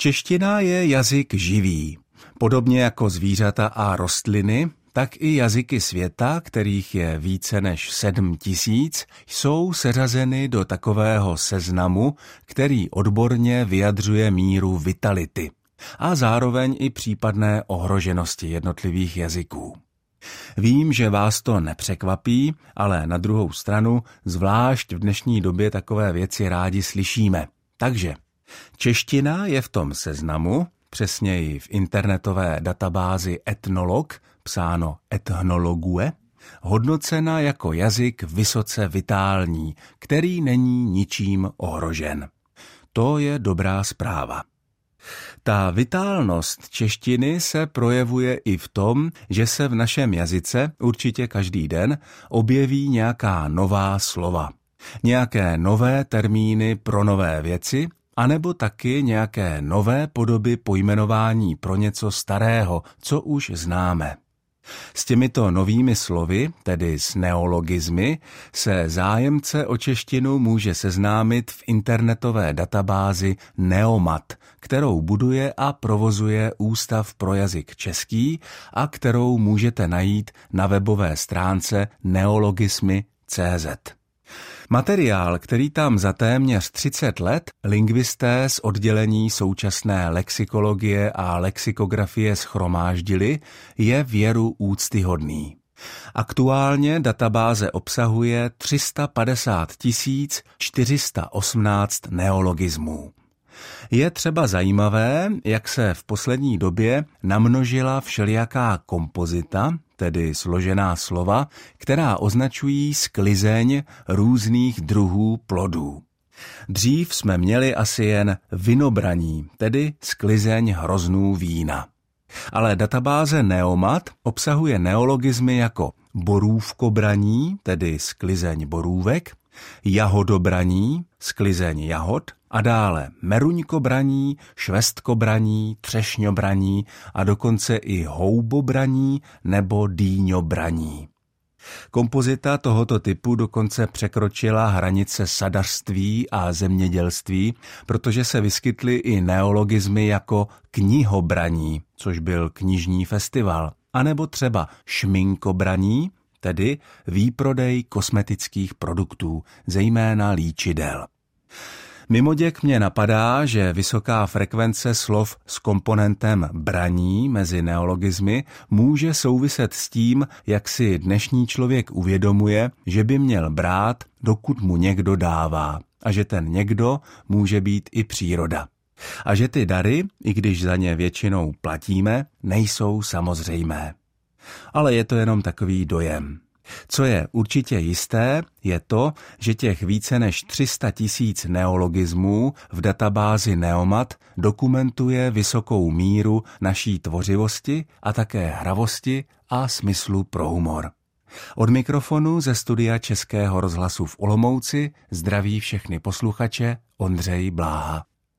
Čeština je jazyk živý. Podobně jako zvířata a rostliny, tak i jazyky světa, kterých je více než sedm tisíc, jsou seřazeny do takového seznamu, který odborně vyjadřuje míru vitality a zároveň i případné ohroženosti jednotlivých jazyků. Vím, že vás to nepřekvapí, ale na druhou stranu, zvlášť v dnešní době takové věci rádi slyšíme. Takže čeština je v tom seznamu, přesněji v internetové databázi Etnolog, psáno etnologue, hodnocena jako jazyk vysoce vitální, který není ničím ohrožen. To je dobrá zpráva. Ta vitálnost češtiny se projevuje i v tom, že se v našem jazyce určitě každý den objeví nějaká nová slova, nějaké nové termíny pro nové věci, anebo taky nějaké nové podoby pojmenování pro něco starého, co už známe. S těmito novými slovy, tedy s neologizmy, se zájemce o češtinu může seznámit v internetové databázi Neomat, kterou buduje a provozuje Ústav pro jazyk český a kterou můžete najít na webové stránce neologismy.cz. Materiál, který tam za téměř 30 let lingvisté z oddělení současné lexikologie a lexikografie schromáždili, je věru úctyhodný. Aktuálně databáze obsahuje 350 418 neologismů. Je třeba zajímavé, jak se v poslední době namnožila všelijaká kompozita, tedy složená slova, která označují sklizeň různých druhů plodů. Dřív jsme měli asi jen vinobraní, tedy sklizeň hroznů vína. Ale databáze Neomat obsahuje neologizmy jako borůvkobraní, tedy sklizeň borůvek, jahodobraní, sklizeň jahod a dále meruňkobraní, švestkobraní, třešňobraní a dokonce i houbobraní nebo dýňobraní. Kompozita tohoto typu dokonce překročila hranice sadařství a zemědělství, protože se vyskytly i neologizmy jako knihobraní, což byl knižní festival, anebo třeba šminkobraní, tedy výprodej kosmetických produktů, zejména líčidel. Mimoděk mě napadá, že vysoká frekvence slov s komponentem braní mezi neologizmy může souviset s tím, jak si dnešní člověk uvědomuje, že by měl brát, dokud mu někdo dává a že ten někdo může být i příroda. A že ty dary, i když za ně většinou platíme, nejsou samozřejmé. Ale je to jenom takový dojem. Co je určitě jisté, je to, že těch více než 300 tisíc neologismů v databázi Neomat dokumentuje vysokou míru naší tvořivosti a také hravosti a smyslu pro humor. Od mikrofonu ze studia Českého rozhlasu v Olomouci zdraví všechny posluchače Ondřej Bláha.